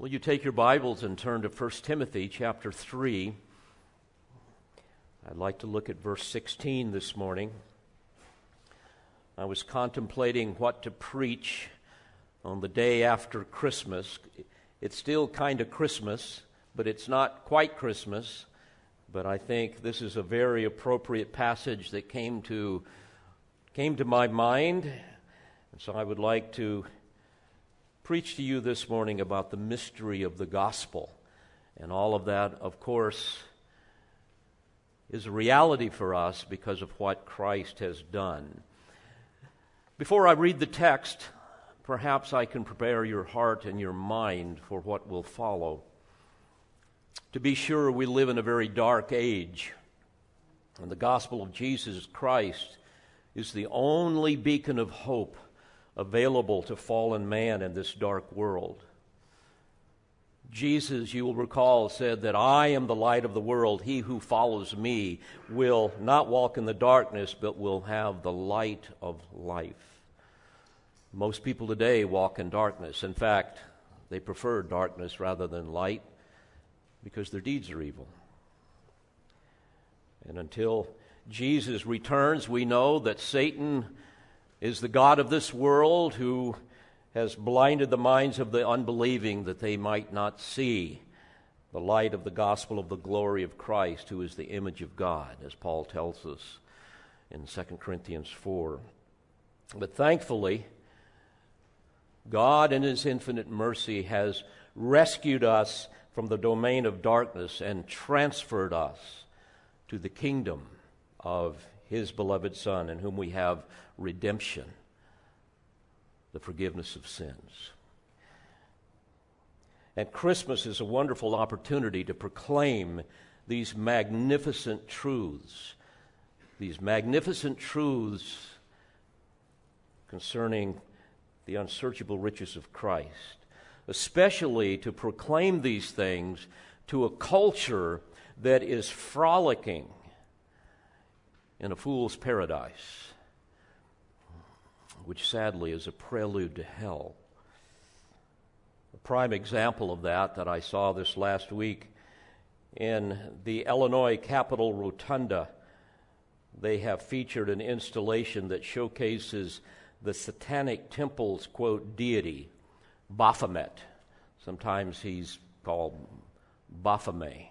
Will you take your Bibles and turn to 1 Timothy chapter 3? I'd like to look at verse 16 this morning. I was contemplating what to preach on the day after Christmas. It's still kind of Christmas, but it's not quite Christmas. But I think this is a very appropriate passage that came to, came to my mind. And so I would like to preach to you this morning about the mystery of the gospel. And all of that, of course, is a reality for us because of what Christ has done. Before I read the text, perhaps I can prepare your heart and your mind for what will follow. To be sure, we live in a very dark age, and the gospel of Jesus Christ is the only beacon of hope available to fallen man in this dark world. Jesus, you will recall, said that I am the light of the world. He who follows me will not walk in the darkness, but will have the light of life. Most people today walk in darkness. In fact, they prefer darkness rather than light because their deeds are evil. And until Jesus returns, we know that Satan is the God of this world who has blinded the minds of the unbelieving that they might not see the light of the gospel of the glory of Christ, who is the image of God, as Paul tells us in 2 Corinthians 4. But thankfully, God, in His infinite mercy, has rescued us from the domain of darkness and transferred us to the kingdom of His beloved Son, in whom we have redemption, the forgiveness of sins. And Christmas is a wonderful opportunity to proclaim these magnificent truths, these magnificent truths concerning the unsearchable riches of Christ, especially to proclaim these things to a culture that is frolicking in a fool's paradise which sadly is a prelude to hell. A prime example of that that I saw this last week in the Illinois Capitol Rotunda, they have featured an installation that showcases the satanic temple's, quote, deity, Baphomet. Sometimes he's called Baphomet,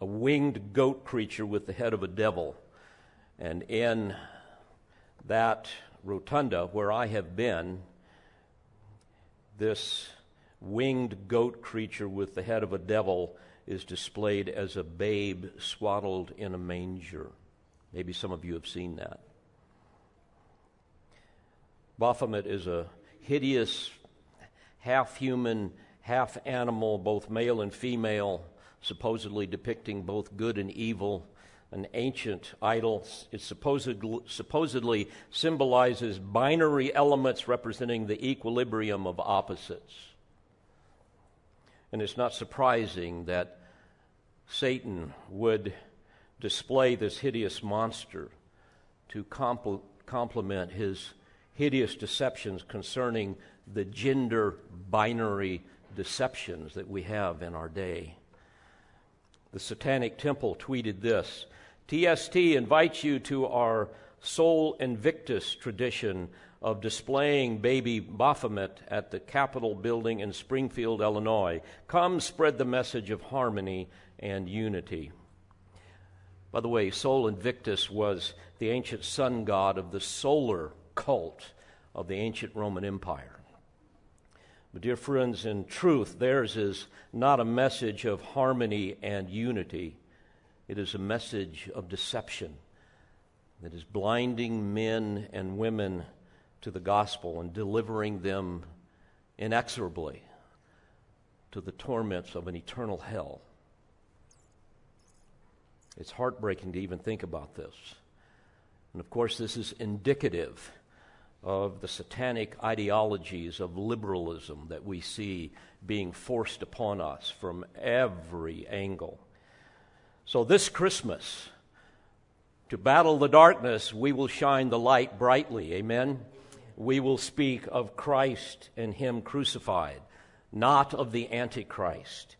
a winged goat creature with the head of a devil. And in that rotunda where I have been, this winged goat creature with the head of a devil is displayed as a babe swaddled in a manger. Maybe some of you have seen that. Baphomet is a hideous, half human, half animal, both male and female, supposedly depicting both good and evil an ancient idol. It supposedly, supposedly symbolizes binary elements representing the equilibrium of opposites. And it's not surprising that Satan would display this hideous monster to compl- complement his hideous deceptions concerning the gender binary deceptions that we have in our day. The Satanic Temple tweeted this TST invites you to our Sol Invictus tradition of displaying baby Baphomet at the Capitol building in Springfield, Illinois. Come spread the message of harmony and unity. By the way, Sol Invictus was the ancient sun god of the solar cult of the ancient Roman Empire. But, dear friends, in truth, theirs is not a message of harmony and unity it is a message of deception that is blinding men and women to the gospel and delivering them inexorably to the torments of an eternal hell. It's heartbreaking to even think about this. And of course, this is indicative of the satanic ideologies of liberalism that we see being forced upon us from every angle. So, this Christmas, to battle the darkness, we will shine the light brightly. Amen. We will speak of Christ and Him crucified, not of the Antichrist.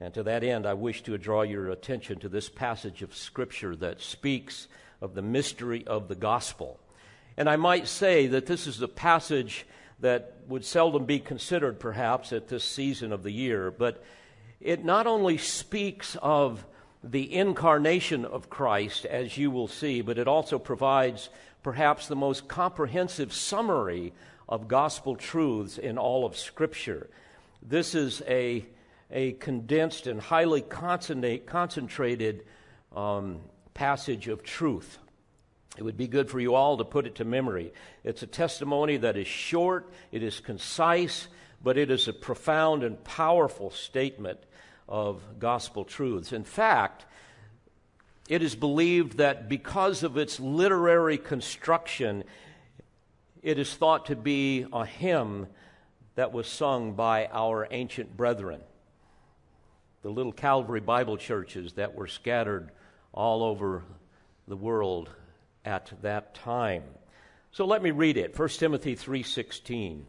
And to that end, I wish to draw your attention to this passage of Scripture that speaks of the mystery of the gospel. And I might say that this is a passage that would seldom be considered, perhaps, at this season of the year, but it not only speaks of the incarnation of Christ, as you will see, but it also provides perhaps the most comprehensive summary of gospel truths in all of Scripture. This is a, a condensed and highly concentrated um, passage of truth. It would be good for you all to put it to memory. It's a testimony that is short, it is concise, but it is a profound and powerful statement of gospel truths. In fact, it is believed that because of its literary construction, it is thought to be a hymn that was sung by our ancient brethren, the little Calvary Bible churches that were scattered all over the world at that time. So let me read it. 1 Timothy 3:16.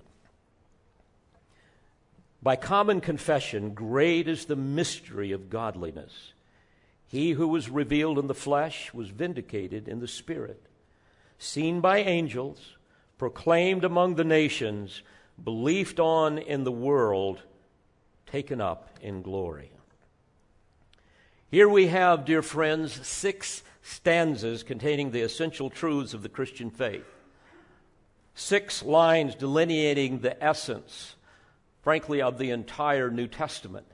By common confession, great is the mystery of godliness. He who was revealed in the flesh was vindicated in the spirit, seen by angels, proclaimed among the nations, believed on in the world, taken up in glory. Here we have, dear friends, six stanzas containing the essential truths of the Christian faith. Six lines delineating the essence, frankly, of the entire New Testament.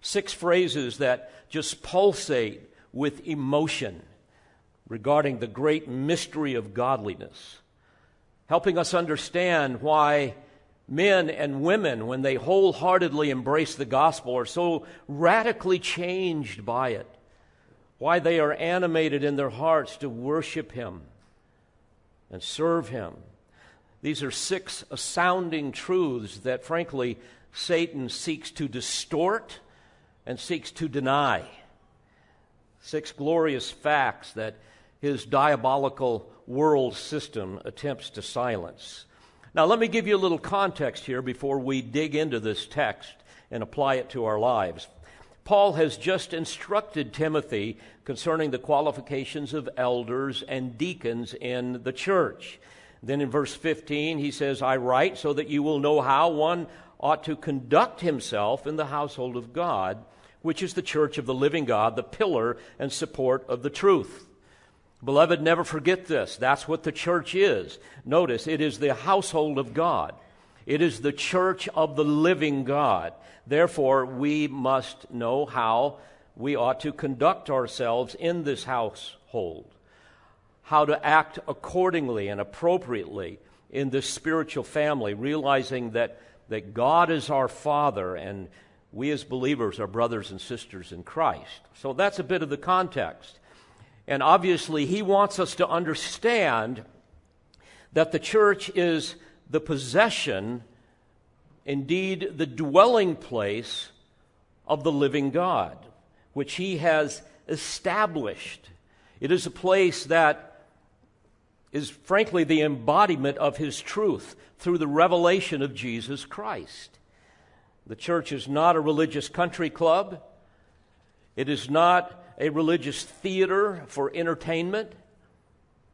Six phrases that just pulsate with emotion regarding the great mystery of godliness, helping us understand why men and women, when they wholeheartedly embrace the gospel, are so radically changed by it why they are animated in their hearts to worship Him and serve Him. These are six astounding truths that, frankly, Satan seeks to distort and seeks to deny. Six glorious facts that his diabolical world system attempts to silence. Now, let me give you a little context here before we dig into this text and apply it to our lives. Paul has just instructed Timothy concerning the qualifications of elders and deacons in the church. Then in verse 15, he says, I write so that you will know how one ought to conduct himself in the household of God, which is the church of the living God, the pillar and support of the truth. Beloved, never forget this. That's what the church is. Notice, it is the household of God. It is the church of the living God. Therefore, we must know how we ought to conduct ourselves in this household, how to act accordingly and appropriately in this spiritual family, realizing that, that God is our Father and we as believers are brothers and sisters in Christ. So that's a bit of the context. And obviously, he wants us to understand that the church is the possession, indeed, the dwelling place of the living God, which He has established. It is a place that is, frankly, the embodiment of His truth through the revelation of Jesus Christ. The church is not a religious country club. It is not a religious theater for entertainment.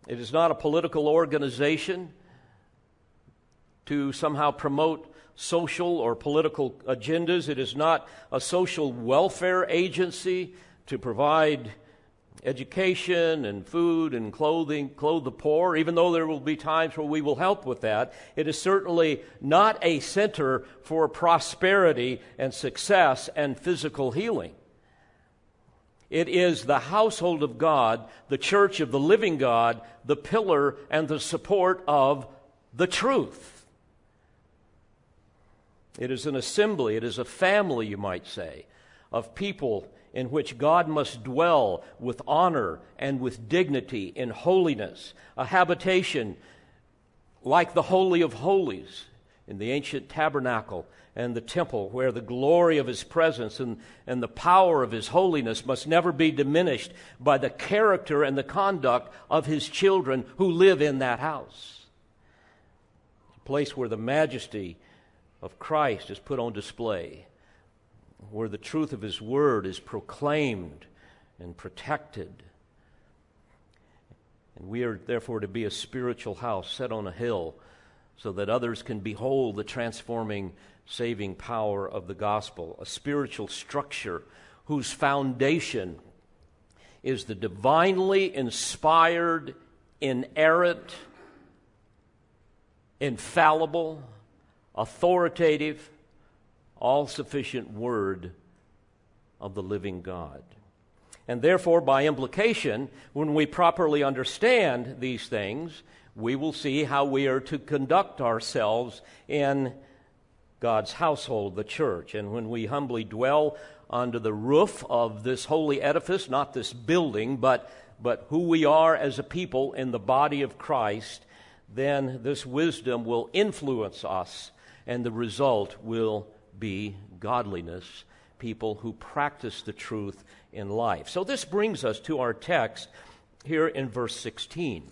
It is not a political organization to somehow promote social or political agendas. It is not a social welfare agency to provide education and food and clothing, clothe the poor, even though there will be times where we will help with that. It is certainly not a center for prosperity and success and physical healing. It is the household of God, the church of the living God, the pillar and the support of the truth. It is an assembly, it is a family, you might say, of people in which God must dwell with honor and with dignity in holiness, a habitation like the Holy of Holies in the ancient tabernacle and the temple, where the glory of his presence and, and the power of his holiness must never be diminished by the character and the conduct of his children who live in that house. A place where the majesty of Christ is put on display, where the truth of His Word is proclaimed and protected. And we are therefore to be a spiritual house set on a hill so that others can behold the transforming, saving power of the gospel, a spiritual structure whose foundation is the divinely inspired, inerrant, infallible, authoritative, all sufficient Word of the living God. And therefore, by implication, when we properly understand these things, we will see how we are to conduct ourselves in God's household, the church. And when we humbly dwell under the roof of this holy edifice, not this building, but, but who we are as a people in the body of Christ, then this wisdom will influence us, and the result will be godliness, people who practice the truth in life. So this brings us to our text here in verse 16.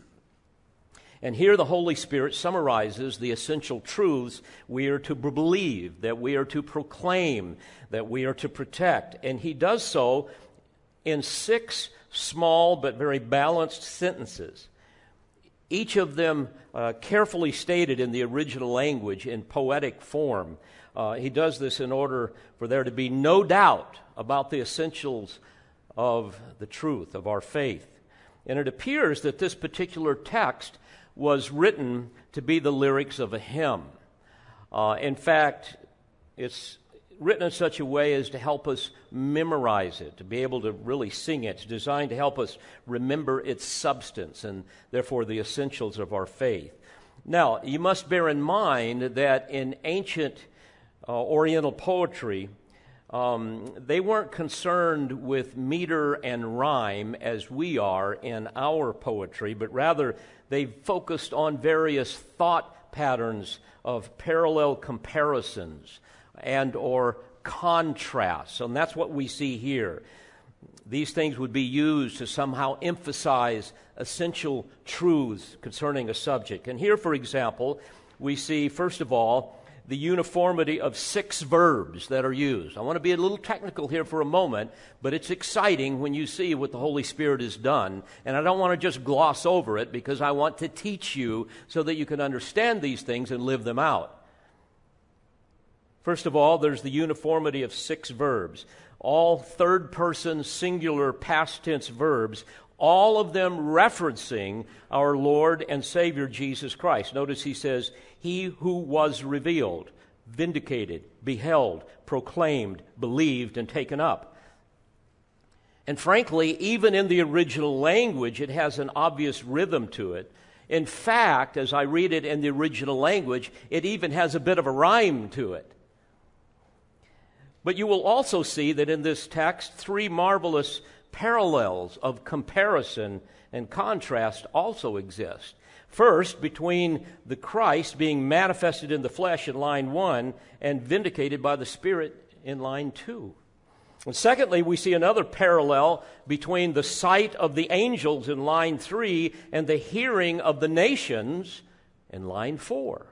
And here the Holy Spirit summarizes the essential truths we are to believe, that we are to proclaim, that we are to protect. And he does so in six small but very balanced sentences each of them uh, carefully stated in the original language in poetic form. Uh, he does this in order for there to be no doubt about the essentials of the truth of our faith. And it appears that this particular text was written to be the lyrics of a hymn. Uh, in fact, it's written in such a way as to help us memorize it, to be able to really sing it. It's designed to help us remember its substance and therefore the essentials of our faith. Now, you must bear in mind that in ancient uh, Oriental poetry, um, they weren't concerned with meter and rhyme as we are in our poetry, but rather they focused on various thought patterns of parallel comparisons and or contrasts. And that's what we see here. These things would be used to somehow emphasize essential truths concerning a subject. And here, for example, we see, first of all, the uniformity of six verbs that are used. I want to be a little technical here for a moment, but it's exciting when you see what the Holy Spirit has done. And I don't want to just gloss over it because I want to teach you so that you can understand these things and live them out. First of all, there's the uniformity of six verbs. All third person singular past tense verbs, all of them referencing our Lord and Savior Jesus Christ. Notice he says, He who was revealed, vindicated, beheld, proclaimed, believed, and taken up. And frankly, even in the original language, it has an obvious rhythm to it. In fact, as I read it in the original language, it even has a bit of a rhyme to it. But you will also see that in this text, three marvelous parallels of comparison and contrast also exist. First, between the Christ being manifested in the flesh in line one and vindicated by the Spirit in line two. And secondly, we see another parallel between the sight of the angels in line three and the hearing of the nations in line four.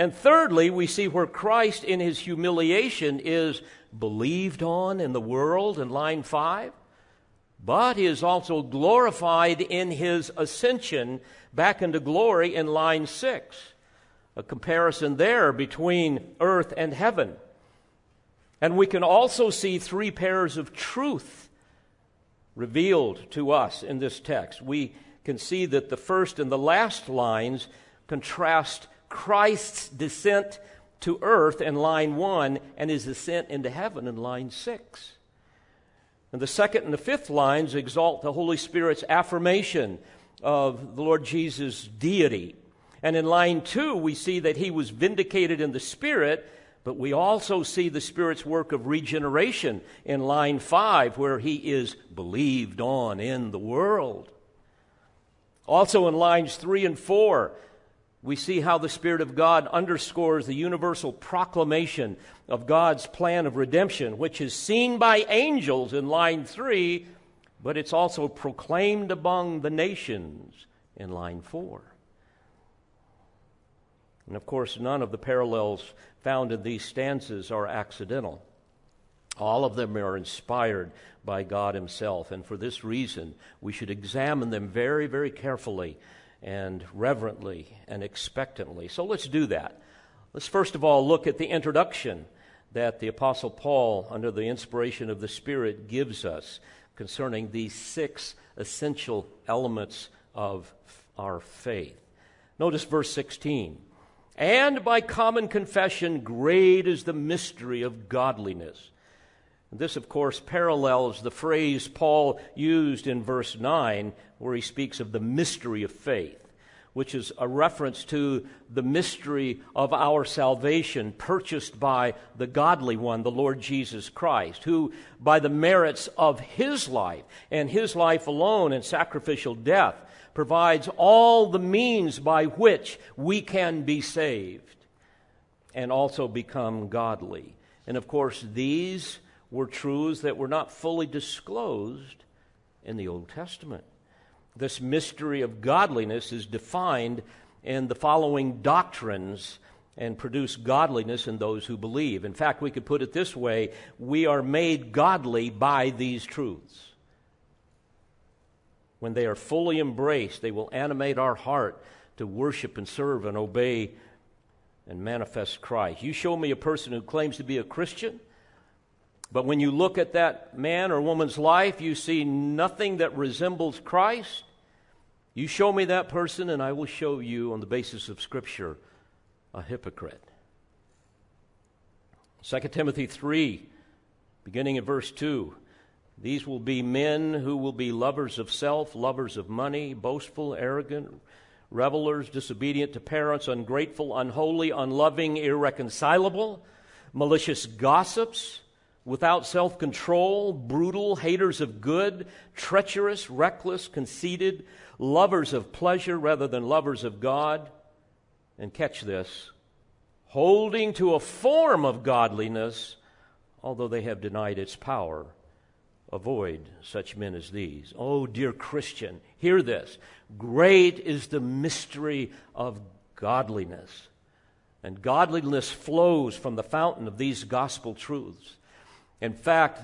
And thirdly, we see where Christ in his humiliation is believed on in the world in line five, but he is also glorified in his ascension back into glory in line six. A comparison there between earth and heaven. And we can also see three pairs of truth revealed to us in this text. We can see that the first and the last lines contrast Christ's descent to earth in line one and his ascent into heaven in line six. And the second and the fifth lines exalt the Holy Spirit's affirmation of the Lord Jesus' deity. And in line two, we see that he was vindicated in the Spirit, but we also see the Spirit's work of regeneration in line five, where he is believed on in the world. Also in lines three and four, we see how the Spirit of God underscores the universal proclamation of God's plan of redemption, which is seen by angels in line three, but it's also proclaimed among the nations in line four. And of course, none of the parallels found in these stanzas are accidental. All of them are inspired by God Himself, and for this reason, we should examine them very, very carefully and reverently and expectantly. So let's do that. Let's first of all look at the introduction that the Apostle Paul, under the inspiration of the Spirit, gives us concerning these six essential elements of our faith. Notice verse 16. And by common confession, great is the mystery of godliness. This, of course, parallels the phrase Paul used in verse 9, where he speaks of the mystery of faith, which is a reference to the mystery of our salvation purchased by the godly one, the Lord Jesus Christ, who, by the merits of his life and his life alone and sacrificial death, provides all the means by which we can be saved and also become godly. And of course, these were truths that were not fully disclosed in the Old Testament. This mystery of godliness is defined in the following doctrines and produce godliness in those who believe. In fact, we could put it this way we are made godly by these truths. When they are fully embraced, they will animate our heart to worship and serve and obey and manifest Christ. You show me a person who claims to be a Christian but when you look at that man or woman's life, you see nothing that resembles Christ. You show me that person, and I will show you, on the basis of Scripture, a hypocrite. 2 Timothy 3, beginning in verse 2. These will be men who will be lovers of self, lovers of money, boastful, arrogant, revelers, disobedient to parents, ungrateful, unholy, unloving, irreconcilable, malicious gossips without self control, brutal, haters of good, treacherous, reckless, conceited, lovers of pleasure rather than lovers of God. And catch this holding to a form of godliness, although they have denied its power. Avoid such men as these. Oh, dear Christian, hear this. Great is the mystery of godliness. And godliness flows from the fountain of these gospel truths. In fact,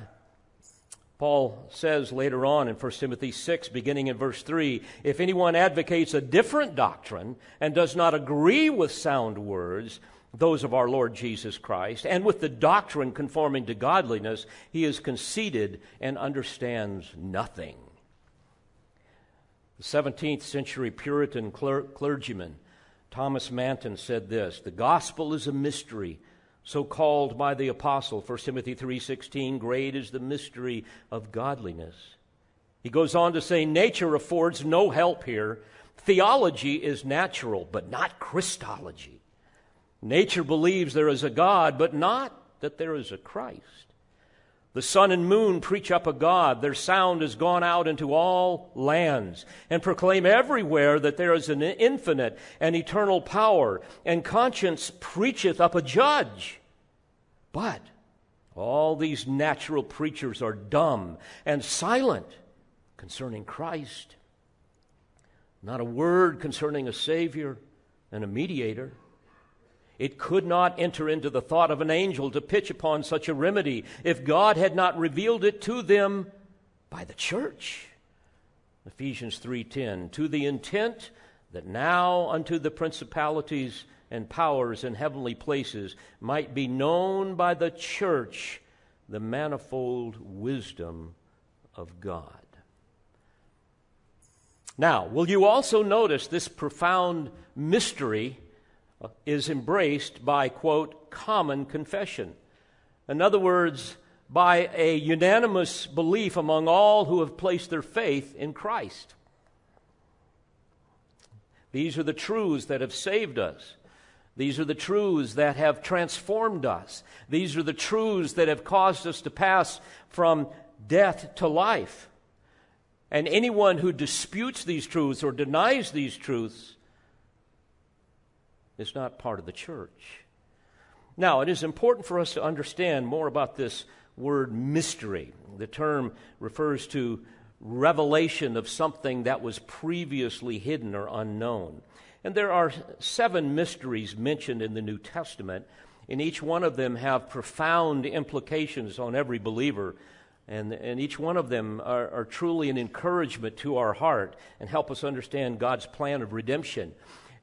Paul says later on in 1 Timothy 6, beginning in verse 3 if anyone advocates a different doctrine and does not agree with sound words, those of our Lord Jesus Christ, and with the doctrine conforming to godliness, he is conceited and understands nothing. The 17th century Puritan clergyman Thomas Manton said this The gospel is a mystery so called by the apostle 1 timothy 3.16 great is the mystery of godliness. He goes on to say nature affords no help here. Theology is natural but not christology. Nature believes there is a god but not that there is a christ the sun and moon preach up a God. Their sound has gone out into all lands and proclaim everywhere that there is an infinite and eternal power, and conscience preacheth up a judge. But all these natural preachers are dumb and silent concerning Christ. Not a word concerning a Savior and a mediator. It could not enter into the thought of an angel to pitch upon such a remedy if God had not revealed it to them by the church. Ephesians 3:10 to the intent that now unto the principalities and powers in heavenly places might be known by the church the manifold wisdom of God. Now, will you also notice this profound mystery is embraced by, quote, common confession. In other words, by a unanimous belief among all who have placed their faith in Christ. These are the truths that have saved us. These are the truths that have transformed us. These are the truths that have caused us to pass from death to life. And anyone who disputes these truths or denies these truths is not part of the church. Now, it is important for us to understand more about this word mystery. The term refers to revelation of something that was previously hidden or unknown. And there are seven mysteries mentioned in the New Testament, and each one of them have profound implications on every believer. And, and each one of them are, are truly an encouragement to our heart and help us understand God's plan of redemption.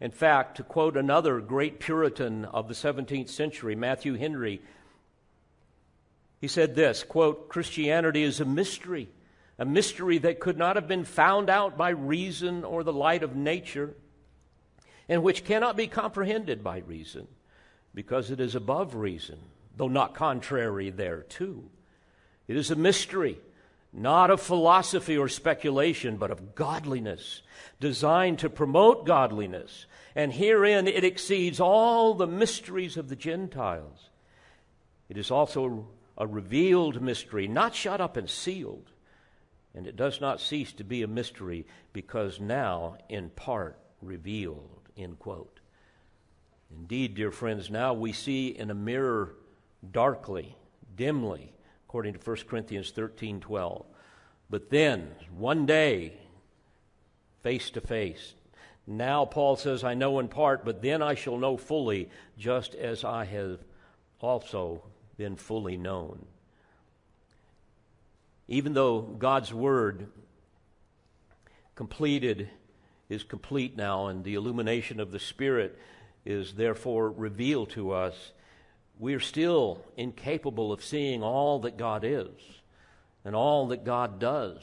In fact, to quote another great Puritan of the 17th century, Matthew Henry, he said this quote, Christianity is a mystery, a mystery that could not have been found out by reason or the light of nature, and which cannot be comprehended by reason, because it is above reason, though not contrary thereto. It is a mystery, not of philosophy or speculation, but of godliness, designed to promote godliness. And herein it exceeds all the mysteries of the Gentiles. It is also a revealed mystery, not shut up and sealed. And it does not cease to be a mystery because now in part revealed. End quote. Indeed, dear friends, now we see in a mirror darkly, dimly, according to 1 Corinthians 13 12. But then, one day, face to face. Now, Paul says, I know in part, but then I shall know fully, just as I have also been fully known. Even though God's Word completed is complete now, and the illumination of the Spirit is therefore revealed to us, we are still incapable of seeing all that God is and all that God does.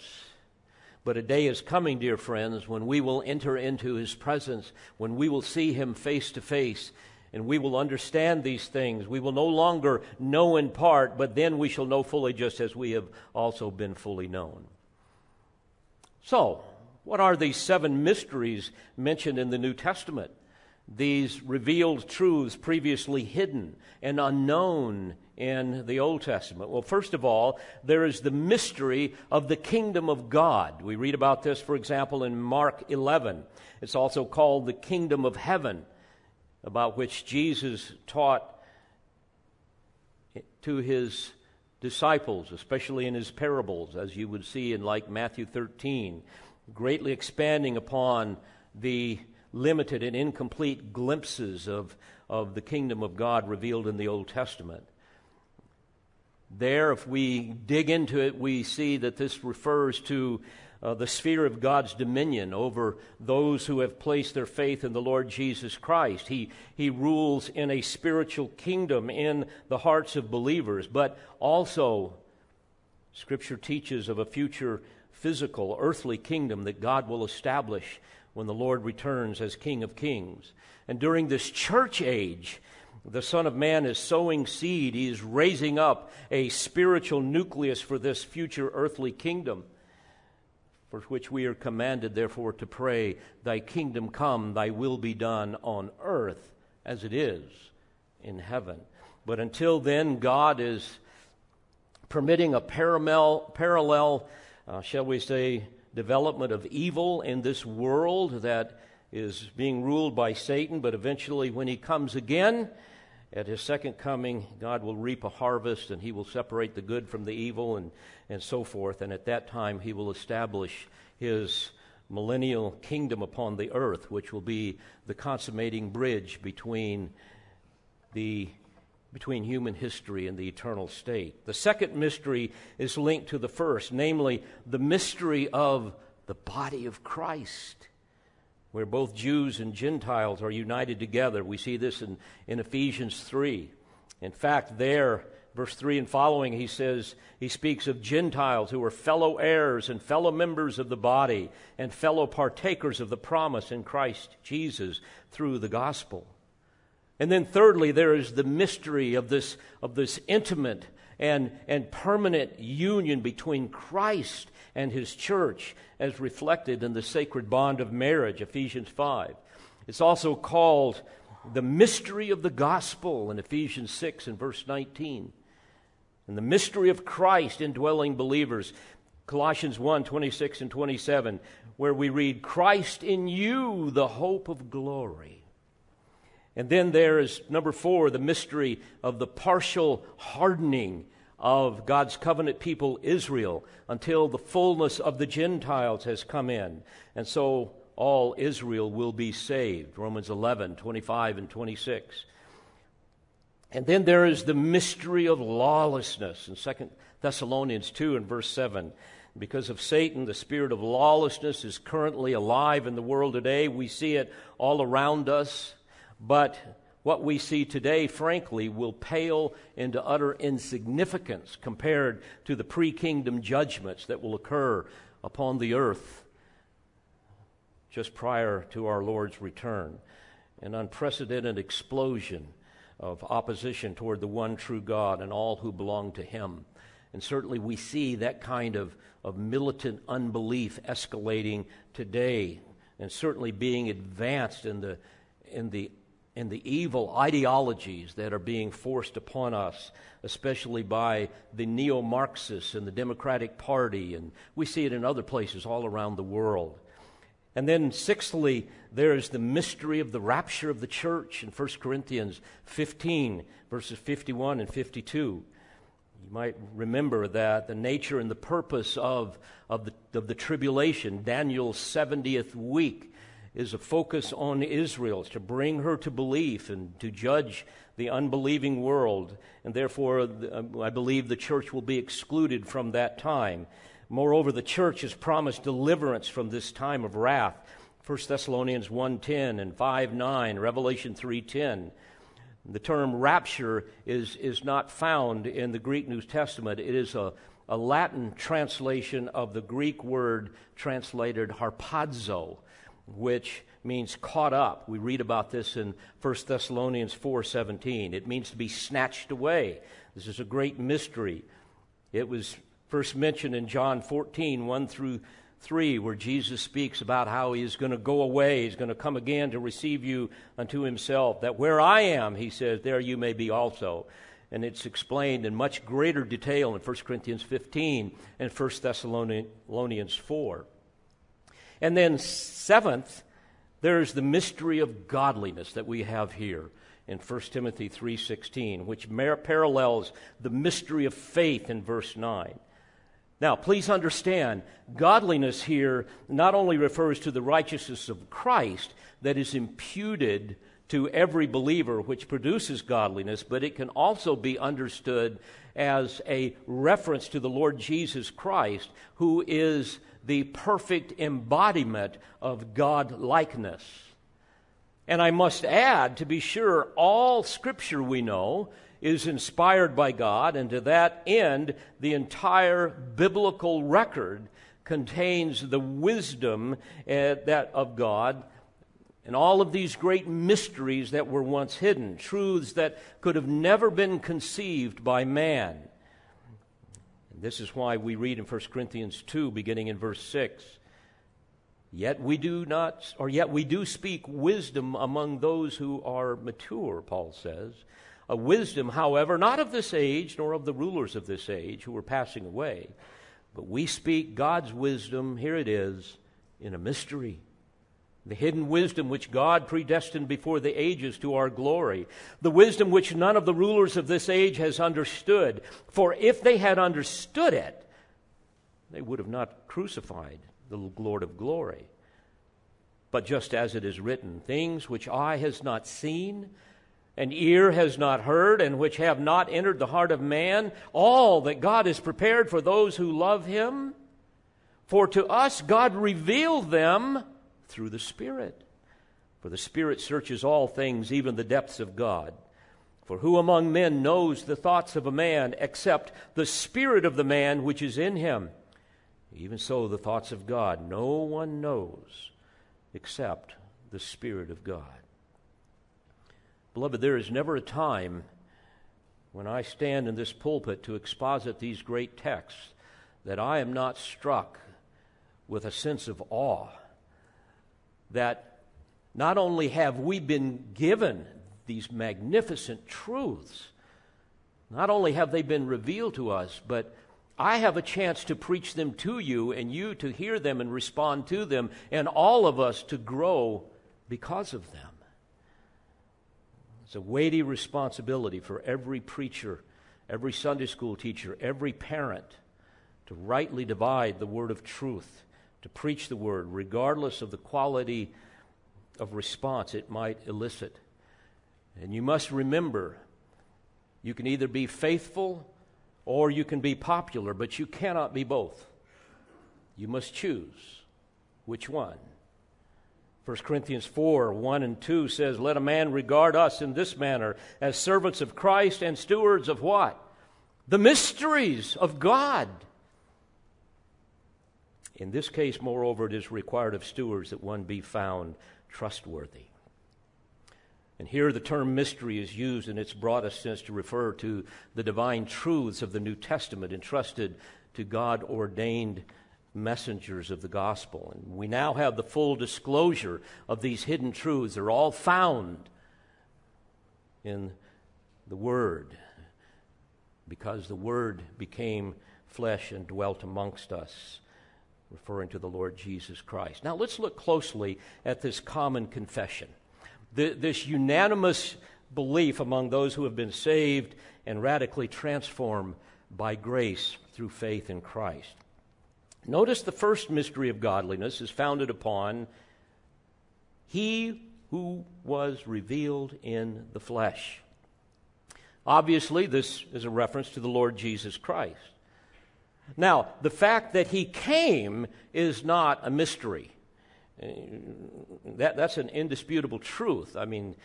But a day is coming, dear friends, when we will enter into His presence, when we will see Him face to face, and we will understand these things. We will no longer know in part, but then we shall know fully just as we have also been fully known. So, what are these seven mysteries mentioned in the New Testament? These revealed truths previously hidden and unknown in the Old Testament? Well, first of all, there is the mystery of the kingdom of God. We read about this, for example, in Mark 11. It's also called the kingdom of heaven, about which Jesus taught to his disciples, especially in his parables, as you would see in like Matthew 13, greatly expanding upon the limited and incomplete glimpses of, of the kingdom of God revealed in the Old Testament. There, if we dig into it, we see that this refers to uh, the sphere of God's dominion over those who have placed their faith in the Lord Jesus Christ. He, he rules in a spiritual kingdom in the hearts of believers, but also, Scripture teaches of a future physical, earthly kingdom that God will establish when the Lord returns as King of Kings. And during this church age, the Son of Man is sowing seed. He is raising up a spiritual nucleus for this future earthly kingdom, for which we are commanded, therefore, to pray, Thy kingdom come, Thy will be done on earth as it is in heaven. But until then, God is permitting a parallel, parallel uh, shall we say, development of evil in this world that is being ruled by Satan, but eventually, when he comes again, at his second coming, God will reap a harvest and he will separate the good from the evil and, and so forth. And at that time, he will establish his millennial kingdom upon the earth, which will be the consummating bridge between the between human history and the eternal state. The second mystery is linked to the first, namely the mystery of the body of Christ, where both Jews and Gentiles are united together. We see this in, in Ephesians 3. In fact, there, verse 3 and following, he says, he speaks of Gentiles who are fellow heirs and fellow members of the body and fellow partakers of the promise in Christ Jesus through the gospel. And then thirdly, there is the mystery of this, of this intimate and, and permanent union between Christ and his church as reflected in the sacred bond of marriage, Ephesians 5. It's also called the mystery of the gospel in Ephesians 6 and verse 19. And the mystery of Christ indwelling believers, Colossians 1 26 and 27, where we read, Christ in you, the hope of glory. And then there is number four, the mystery of the partial hardening of God's covenant people, Israel, until the fullness of the Gentiles has come in. And so all Israel will be saved. Romans 11, 25, and 26. And then there is the mystery of lawlessness in 2 Thessalonians 2 and verse 7. Because of Satan, the spirit of lawlessness is currently alive in the world today. We see it all around us. But what we see today, frankly, will pale into utter insignificance compared to the pre kingdom judgments that will occur upon the earth just prior to our Lord's return. An unprecedented explosion of opposition toward the one true God and all who belong to Him. And certainly we see that kind of, of militant unbelief escalating today and certainly being advanced in the, in the and the evil ideologies that are being forced upon us, especially by the neo Marxists and the Democratic Party, and we see it in other places all around the world. And then, sixthly, there is the mystery of the rapture of the church in 1 Corinthians 15, verses 51 and 52. You might remember that the nature and the purpose of, of, the, of the tribulation, Daniel's 70th week, is a focus on Israel, to bring her to belief and to judge the unbelieving world. And therefore, uh, I believe the church will be excluded from that time. Moreover, the church is promised deliverance from this time of wrath. 1 Thessalonians 1:10 and 5:9, Revelation 3:10. The term rapture is, is not found in the Greek New Testament. It is a, a Latin translation of the Greek word translated harpazo, which means caught up. We read about this in 1 Thessalonians 4:17. It means to be snatched away. This is a great mystery. It was first mentioned in John 14, 1 through 3, where Jesus speaks about how he is going to go away, he's going to come again to receive you unto himself. That where I am, he says, there you may be also. And it's explained in much greater detail in 1 Corinthians 15 and 1 Thessalonians 4. And then, seventh, there's the mystery of godliness that we have here in 1 Timothy 3:16, which parallels the mystery of faith in verse 9. Now, please understand, godliness here not only refers to the righteousness of Christ that is imputed to every believer, which produces godliness, but it can also be understood as a reference to the Lord Jesus Christ, who is the perfect embodiment of God likeness. And I must add, to be sure, all scripture we know is inspired by God, and to that end, the entire biblical record contains the wisdom uh, that of God and all of these great mysteries that were once hidden, truths that could have never been conceived by man. This is why we read in 1 Corinthians 2, beginning in verse 6. Yet we do not, or yet we do speak wisdom among those who are mature, Paul says. A wisdom, however, not of this age, nor of the rulers of this age who are passing away, but we speak God's wisdom, here it is, in a mystery. The hidden wisdom which God predestined before the ages to our glory. The wisdom which none of the rulers of this age has understood. For if they had understood it, they would have not crucified the Lord of glory. But just as it is written, things which eye has not seen, and ear has not heard, and which have not entered the heart of man, all that God has prepared for those who love him. For to us God revealed them through the Spirit. For the Spirit searches all things, even the depths of God. For who among men knows the thoughts of a man except the Spirit of the man which is in him? Even so, the thoughts of God no one knows except the Spirit of God. Beloved, there is never a time when I stand in this pulpit to exposit these great texts that I am not struck with a sense of awe that not only have we been given these magnificent truths, not only have they been revealed to us, but I have a chance to preach them to you and you to hear them and respond to them, and all of us to grow because of them. It's a weighty responsibility for every preacher, every Sunday school teacher, every parent to rightly divide the word of truth to preach the word, regardless of the quality of response it might elicit. And you must remember you can either be faithful or you can be popular, but you cannot be both. You must choose which one. 1 Corinthians 4 1 and 2 says, Let a man regard us in this manner as servants of Christ and stewards of what? The mysteries of God. In this case, moreover, it is required of stewards that one be found trustworthy. And here the term mystery is used in its broadest sense to refer to the divine truths of the New Testament entrusted to God ordained messengers of the gospel. And we now have the full disclosure of these hidden truths. They're all found in the Word because the Word became flesh and dwelt amongst us referring to the Lord Jesus Christ. Now let's look closely at this common confession, the, this unanimous belief among those who have been saved and radically transformed by grace through faith in Christ. Notice the first mystery of godliness is founded upon He who was revealed in the flesh. Obviously, this is a reference to the Lord Jesus Christ. Now, the fact that he came is not a mystery. That, that's an indisputable truth. I mean,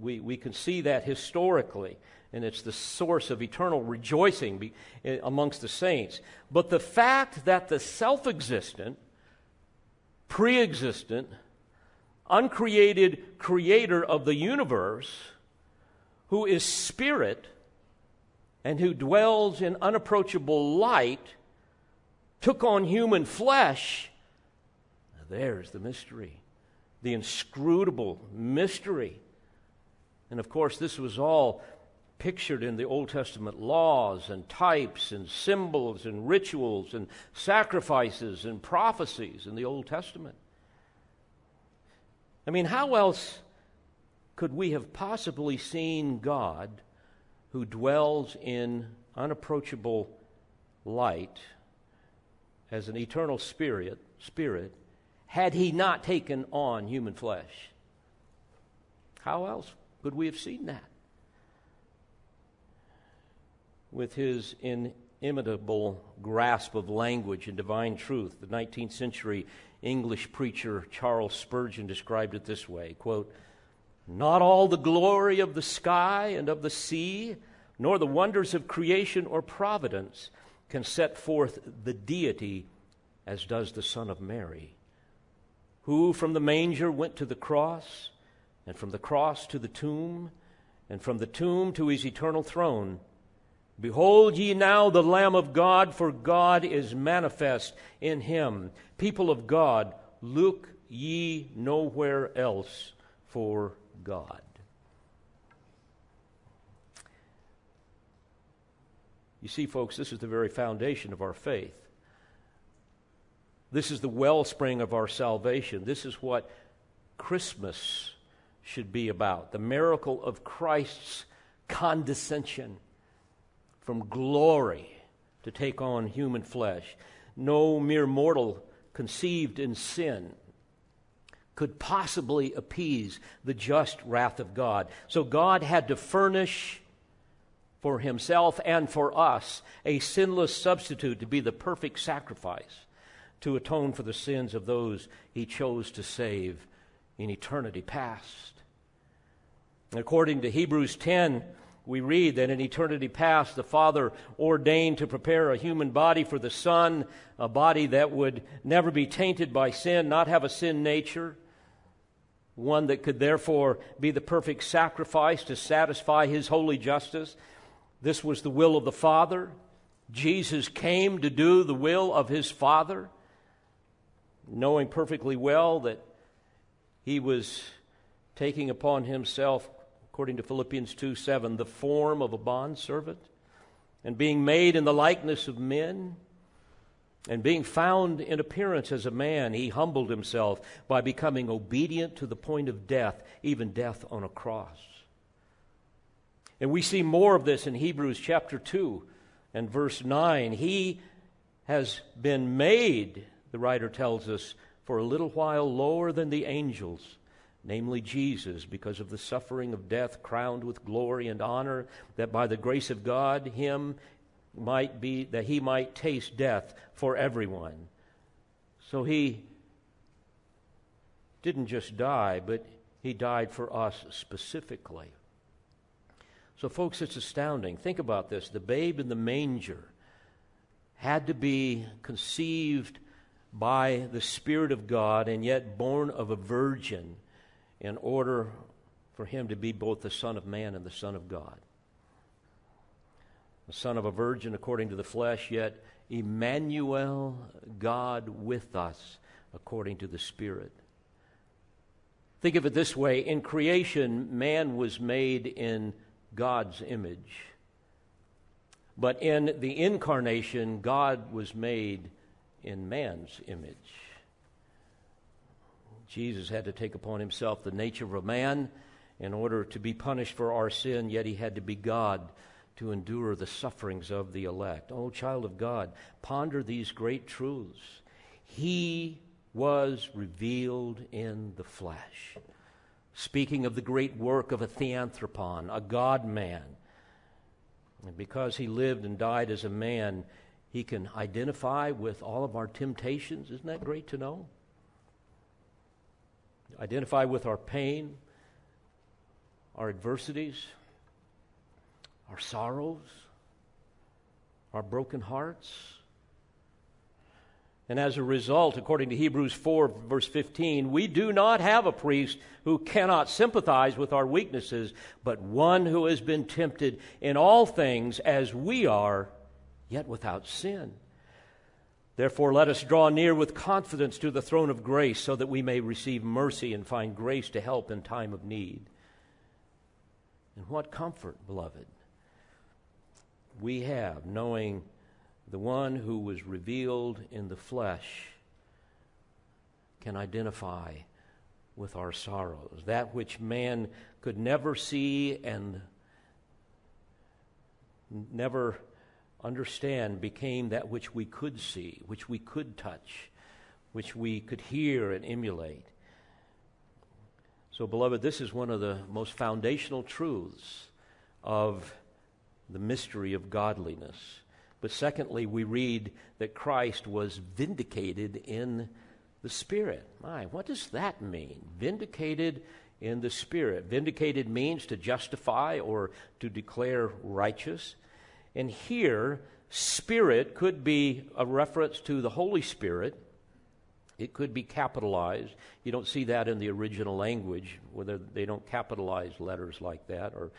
we, we can see that historically, and it's the source of eternal rejoicing amongst the saints. But the fact that the self existent, pre existent, uncreated creator of the universe, who is spirit, and who dwells in unapproachable light took on human flesh, there's the mystery, the inscrutable mystery. And of course, this was all pictured in the Old Testament laws and types and symbols and rituals and sacrifices and prophecies in the Old Testament. I mean, how else could we have possibly seen God who dwells in unapproachable light as an eternal spirit, spirit, had he not taken on human flesh. How else could we have seen that? With his inimitable grasp of language and divine truth, the 19th century English preacher Charles Spurgeon described it this way quote, not all the glory of the sky and of the sea, nor the wonders of creation or providence can set forth the deity as does the Son of Mary, who from the manger went to the cross, and from the cross to the tomb, and from the tomb to his eternal throne. Behold ye now the Lamb of God, for God is manifest in him. People of God, look ye nowhere else for God. You see, folks, this is the very foundation of our faith. This is the wellspring of our salvation. This is what Christmas should be about the miracle of Christ's condescension from glory to take on human flesh. No mere mortal conceived in sin could possibly appease the just wrath of God. So God had to furnish for himself and for us a sinless substitute to be the perfect sacrifice to atone for the sins of those he chose to save in eternity past. According to Hebrews 10, we read that in eternity past, the Father ordained to prepare a human body for the Son, a body that would never be tainted by sin, not have a sin nature, one that could therefore be the perfect sacrifice to satisfy his holy justice. This was the will of the Father. Jesus came to do the will of his Father, knowing perfectly well that he was taking upon himself, according to Philippians 2 7, the form of a bondservant, and being made in the likeness of men. And being found in appearance as a man, he humbled himself by becoming obedient to the point of death, even death on a cross. And we see more of this in Hebrews chapter 2 and verse 9. He has been made the writer tells us, for a little while lower than the angels, namely Jesus, because of the suffering of death, crowned with glory and honor, that by the grace of God, him might be that he might taste death for everyone. So he didn't just die, but he died for us specifically. So, folks, it's astounding. Think about this the babe in the manger had to be conceived by the Spirit of God and yet born of a virgin in order for him to be both the Son of Man and the Son of God. The Son of a virgin according to the flesh, yet Emmanuel, God with us according to the Spirit. Think of it this way in creation, man was made in God's image. But in the incarnation, God was made in man's image. Jesus had to take upon himself the nature of a man in order to be punished for our sin, yet he had to be God to endure the sufferings of the elect. Oh, child of God, ponder these great truths. He was revealed in the flesh. Speaking of the great work of a theanthropon, a God man. And because he lived and died as a man, he can identify with all of our temptations. Isn't that great to know? Identify with our pain, our adversities, our sorrows, our broken hearts. And as a result, according to Hebrews 4, verse 15, we do not have a priest who cannot sympathize with our weaknesses, but one who has been tempted in all things as we are, yet without sin. Therefore, let us draw near with confidence to the throne of grace so that we may receive mercy and find grace to help in time of need. And what comfort, beloved, we have knowing the one who was revealed in the flesh can identify with our sorrows. That which man could never see and never understand became that which we could see, which we could touch, which we could hear and emulate. So, beloved, this is one of the most foundational truths of the mystery of godliness. But secondly, we read that Christ was vindicated in the Spirit. My, what does that mean? Vindicated in the Spirit. Vindicated means to justify or to declare righteous. And here, Spirit could be a reference to the Holy Spirit. It could be capitalized. You don't see that in the original language, whether they don't capitalize letters like that or,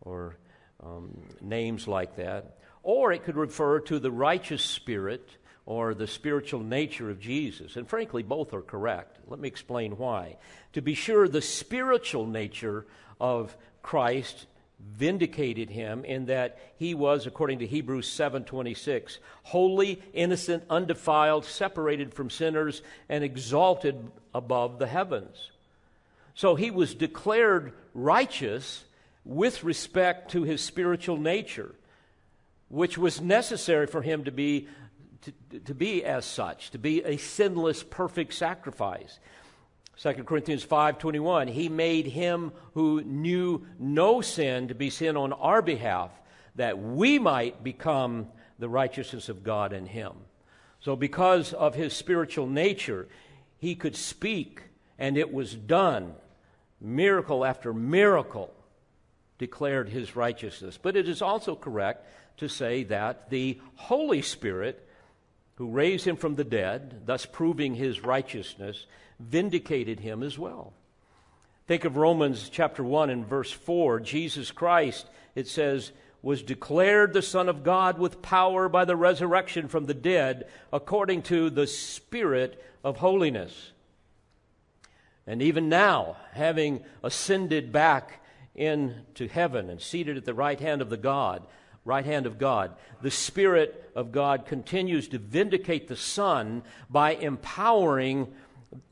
or um, names like that. Or it could refer to the righteous spirit or the spiritual nature of Jesus. And frankly, both are correct. Let me explain why. To be sure, the spiritual nature of Christ vindicated him in that he was according to Hebrews 7:26 holy innocent undefiled separated from sinners and exalted above the heavens so he was declared righteous with respect to his spiritual nature, which was necessary for him to be, to, to be as such, to be a sinless, perfect sacrifice. 2 Corinthians 5:21 He made him who knew no sin to be sin on our behalf that we might become the righteousness of God in him. So because of his spiritual nature, he could speak and it was done. Miracle after miracle declared his righteousness. But it is also correct to say that the Holy Spirit, who raised him from the dead, thus proving his righteousness, vindicated him as well. Think of Romans chapter 1 and verse 4. Jesus Christ, it says, was declared the Son of God with power by the resurrection from the dead, according to the Spirit of holiness. And even now, having ascended back into heaven and seated at the right hand of the God, right hand of God. The Spirit of God continues to vindicate the Son by empowering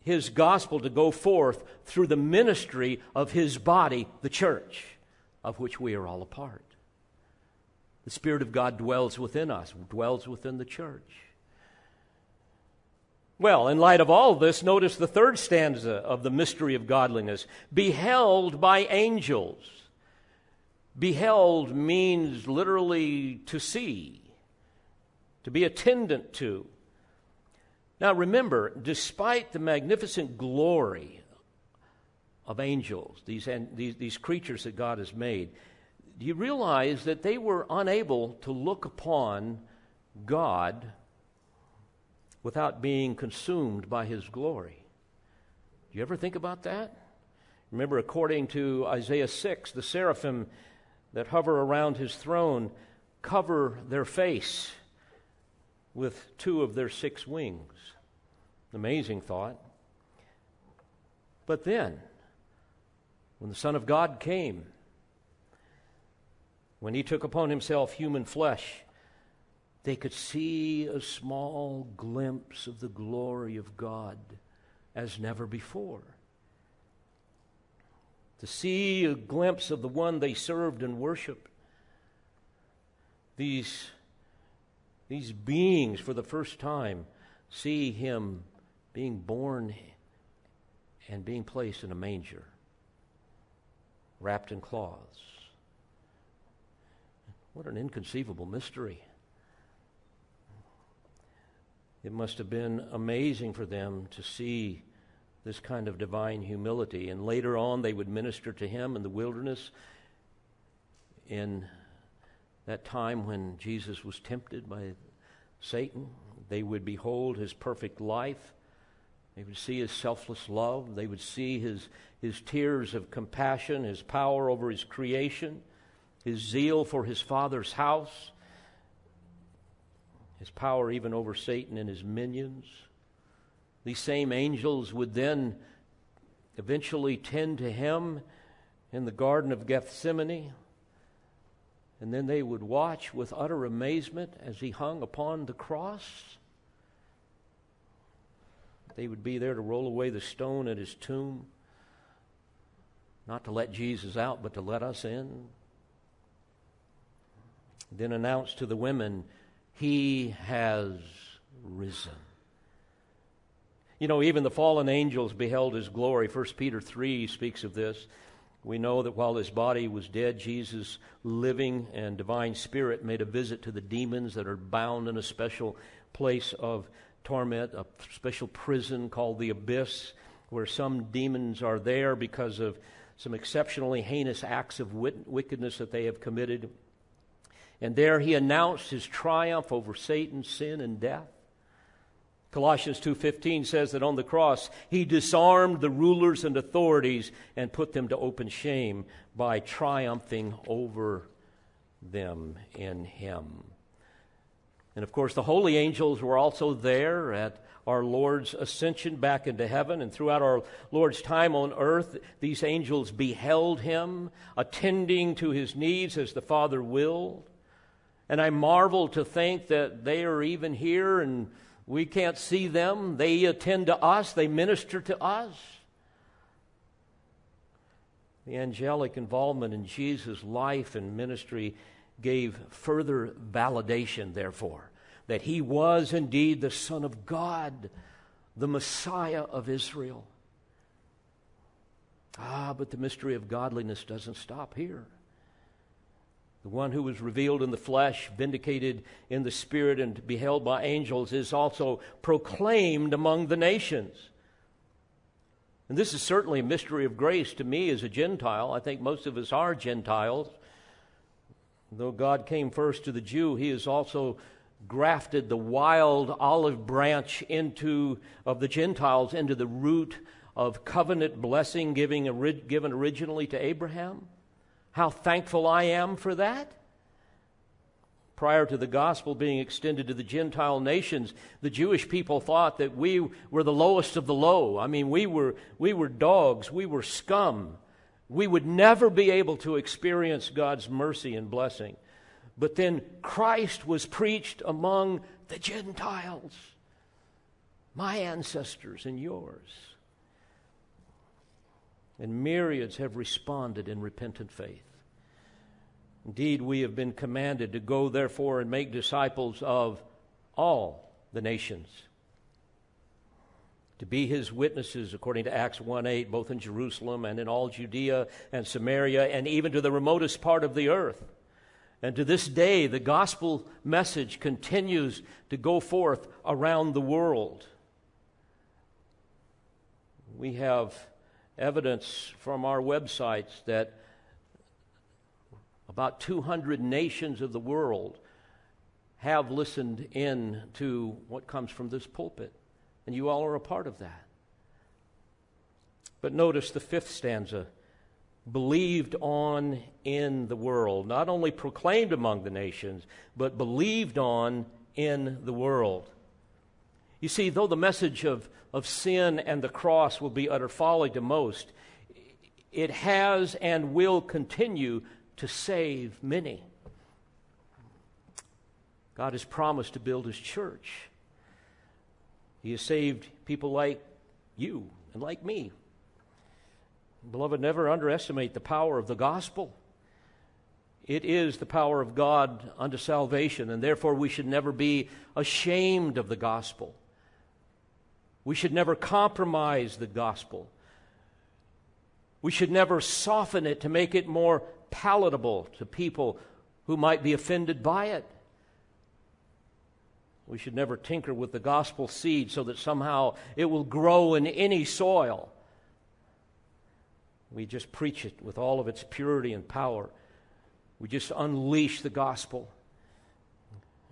his gospel to go forth through the ministry of his body, the church, of which we are all a part. The Spirit of God dwells within us, dwells within the church. Well, in light of all this, notice the third stanza of the mystery of godliness beheld by angels. Beheld means literally to see, to be attendant to. Now remember, despite the magnificent glory of angels, these, these, these creatures that God has made, do you realize that they were unable to look upon God without being consumed by his glory. Do you ever think about that? Remember, according to Isaiah 6, the seraphim that hover around his throne cover their face with two of their six wings. Amazing thought. But then, when the Son of God came, when he took upon himself human flesh, they could see a small glimpse of the glory of God as never before. To see a glimpse of the one they served and worshiped. These, these beings, for the first time, see him being born and being placed in a manger, wrapped in cloths. What an inconceivable mystery. It must have been amazing for them to see this kind of divine humility. And later on, they would minister to him in the wilderness in that time when Jesus was tempted by Satan. They would behold his perfect life. They would see his selfless love. They would see his, his tears of compassion, his power over his creation, his zeal for his Father's house his power even over Satan and his minions. These same angels would then eventually tend to him in the Garden of Gethsemane. And then they would watch with utter amazement as he hung upon the cross. They would be there to roll away the stone at his tomb, not to let Jesus out, but to let us in. Then announce to the women, he has risen. You know, even the fallen angels beheld his glory. 1 Peter 3 speaks of this. We know that while his body was dead, Jesus' living and divine spirit made a visit to the demons that are bound in a special place of torment, a special prison called the abyss, where some demons are there because of some exceptionally heinous acts of wickedness that they have committed. And there he announced his triumph over Satan, sin, and death. Colossians 2:15 says that on the cross he disarmed the rulers and authorities and put them to open shame by triumphing over them in him. And of course the holy angels were also there at our Lord's ascension back into heaven and throughout our Lord's time on earth these angels beheld him attending to his needs as the Father willed. And I marvel to think that they are even here and we can't see them. They attend to us, they minister to us. The angelic involvement in Jesus' life and ministry gave further validation, therefore, that he was indeed the Son of God, the Messiah of Israel. Ah, but the mystery of godliness doesn't stop here. The one who was revealed in the flesh, vindicated in the spirit, and beheld by angels is also proclaimed among the nations. And this is certainly a mystery of grace to me as a Gentile. I think most of us are Gentiles. Though God came first to the Jew, he has also grafted the wild olive branch into of the Gentiles into the root of covenant blessing giving, given originally to Abraham. How thankful I am for that. Prior to the gospel being extended to the Gentile nations, the Jewish people thought that we were the lowest of the low. I mean, we were, we were dogs, we were scum. We would never be able to experience God's mercy and blessing. But then Christ was preached among the Gentiles, my ancestors and yours and myriads have responded in repentant faith. Indeed, we have been commanded to go, therefore, and make disciples of all the nations. to be his witnesses, according to Acts 1 8, both in Jerusalem and in all Judea and Samaria, and even to the remotest part of the earth. And to this day, the gospel message continues to go forth around the world. We have evidence from our websites that about 200 nations of the world have listened in to what comes from this pulpit and you all are a part of that. But notice the fifth stanza believed on in the world, not only proclaimed among the nations, but believed on in the world. You see, though the message of, of sin and the cross will be utter folly to most, it has and will continue to save many. God has promised to build his church. He has saved people like you and like me. Beloved, never underestimate the power of the gospel. It is the power of God unto salvation, and therefore we should never be ashamed of the gospel. We should never compromise the gospel. We should never soften it to make it more palatable to people who might be offended by it. We should never tinker with the gospel seed so that somehow it will grow in any soil. We just preach it with all of its purity and power. We just unleash the gospel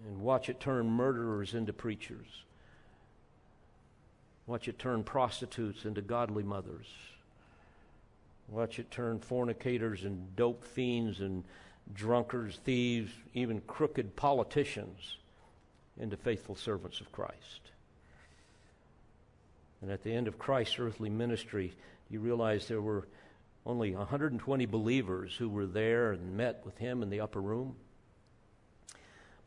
and watch it turn murderers into preachers. Watch it turn prostitutes into godly mothers. Watch it turn fornicators and dope fiends and drunkards, thieves, even crooked politicians into faithful servants of Christ. And at the end of Christ's earthly ministry, you realize there were only 120 believers who were there and met with him in the upper room.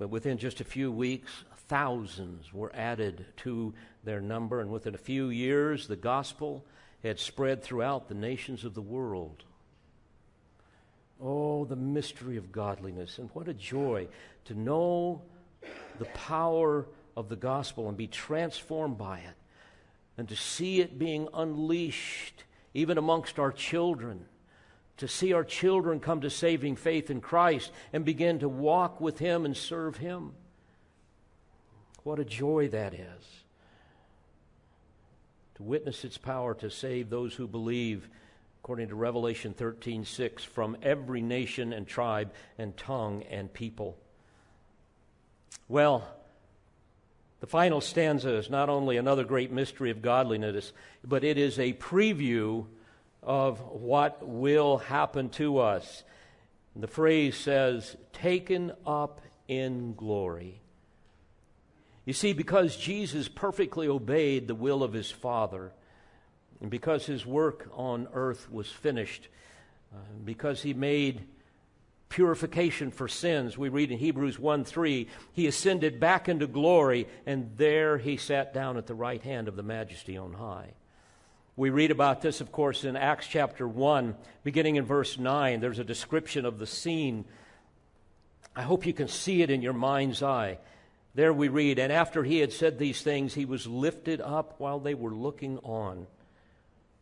But within just a few weeks, thousands were added to their number, and within a few years, the gospel had spread throughout the nations of the world. Oh, the mystery of godliness, and what a joy to know the power of the gospel and be transformed by it, and to see it being unleashed even amongst our children, to see our children come to saving faith in Christ and begin to walk with Him and serve Him. What a joy that is. To witness its power to save those who believe, according to Revelation 13 6, from every nation and tribe and tongue and people. Well, the final stanza is not only another great mystery of godliness, but it is a preview of what will happen to us. The phrase says, taken up in glory. You see, because Jesus perfectly obeyed the will of his Father, and because his work on earth was finished, uh, because he made purification for sins. We read in Hebrews 1 3, he ascended back into glory, and there he sat down at the right hand of the majesty on high. We read about this, of course, in Acts chapter 1, beginning in verse 9. There's a description of the scene. I hope you can see it in your mind's eye. There we read, And after he had said these things, he was lifted up while they were looking on.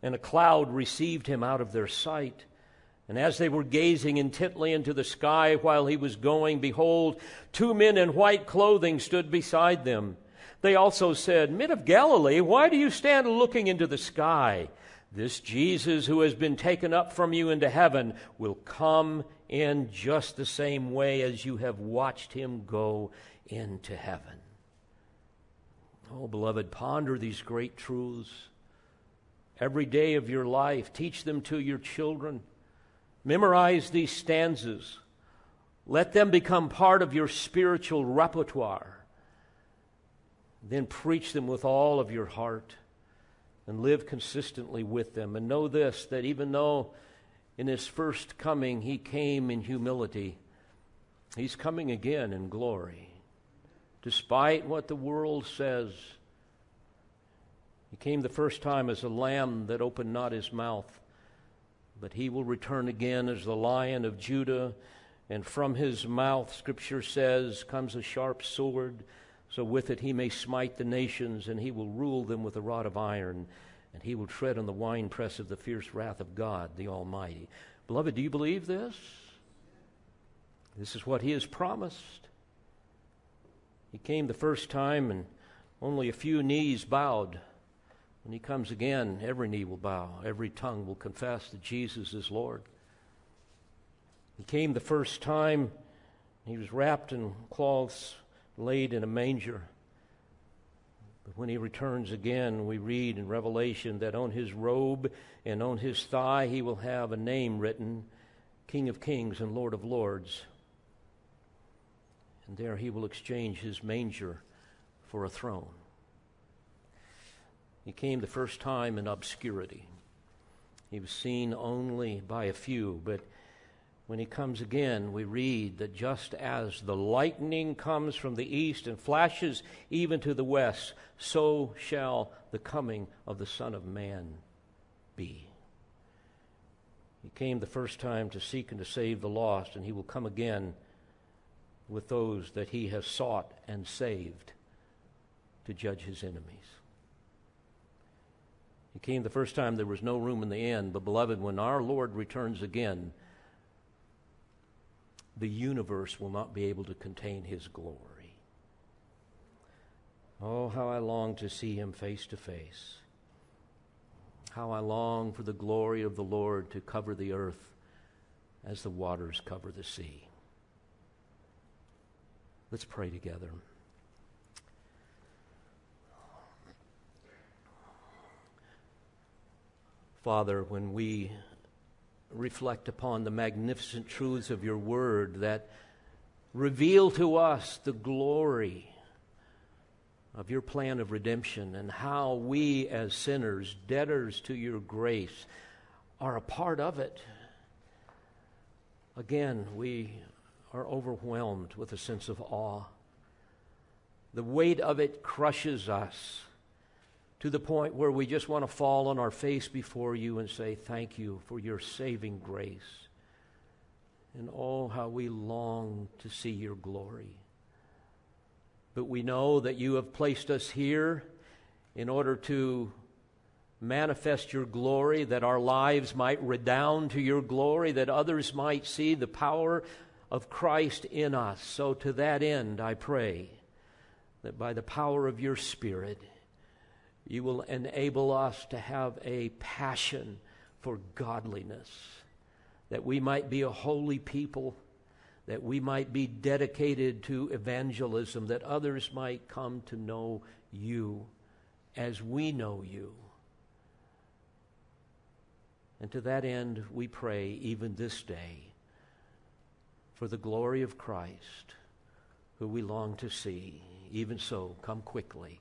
And a cloud received him out of their sight. And as they were gazing intently into the sky while he was going, behold, two men in white clothing stood beside them. They also said, Men of Galilee, why do you stand looking into the sky? This Jesus who has been taken up from you into heaven will come in just the same way as you have watched him go into heaven. Oh, beloved, ponder these great truths every day of your life. Teach them to your children. Memorize these stanzas. Let them become part of your spiritual repertoire. Then preach them with all of your heart and live consistently with them. And know this that even though in his first coming he came in humility, he's coming again in glory. Despite what the world says, he came the first time as a lamb that opened not his mouth but he will return again as the lion of Judah, and from his mouth, Scripture says, comes a sharp sword, so with it he may smite the nations, and he will rule them with a rod of iron, and he will tread on the winepress of the fierce wrath of God, the Almighty. Beloved, do you believe this? This is what he has promised. He came the first time, and only a few knees bowed. When he comes again, every knee will bow, every tongue will confess that Jesus is Lord. He came the first time, he was wrapped in cloths laid in a manger. But when he returns again, we read in Revelation that on his robe and on his thigh he will have a name written King of Kings and Lord of Lords. And there he will exchange his manger for a throne. He came the first time in obscurity. He was seen only by a few, but when he comes again, we read that just as the lightning comes from the east and flashes even to the west, so shall the coming of the Son of Man be. He came the first time to seek and to save the lost, and he will come again with those that he has sought and saved to judge his enemies. He came the first time there was no room in the inn, but beloved, when our Lord returns again, the universe will not be able to contain his glory. Oh, how I long to see him face to face. How I long for the glory of the Lord to cover the earth as the waters cover the sea. Let's pray together. Father, when we reflect upon the magnificent truths of your word that reveal to us the glory of your plan of redemption and how we, as sinners, debtors to your grace, are a part of it. Again, we are overwhelmed with a sense of awe. The weight of it crushes us to the point where we just want to fall on our face before you and say, Thank you for your saving grace. And oh, how we long to see your glory. But we know that you have placed us here in order to manifest your glory, that our lives might redound to your glory, that others might see the power of Christ in us. So, to that end, I pray that by the power of your Spirit, you will enable us to have a passion for godliness, that we might be a holy people, that we might be dedicated to evangelism, that others might come to know you as we know you. And to that end, we pray even this day for the glory of Christ, who we long to see. Even so, come quickly.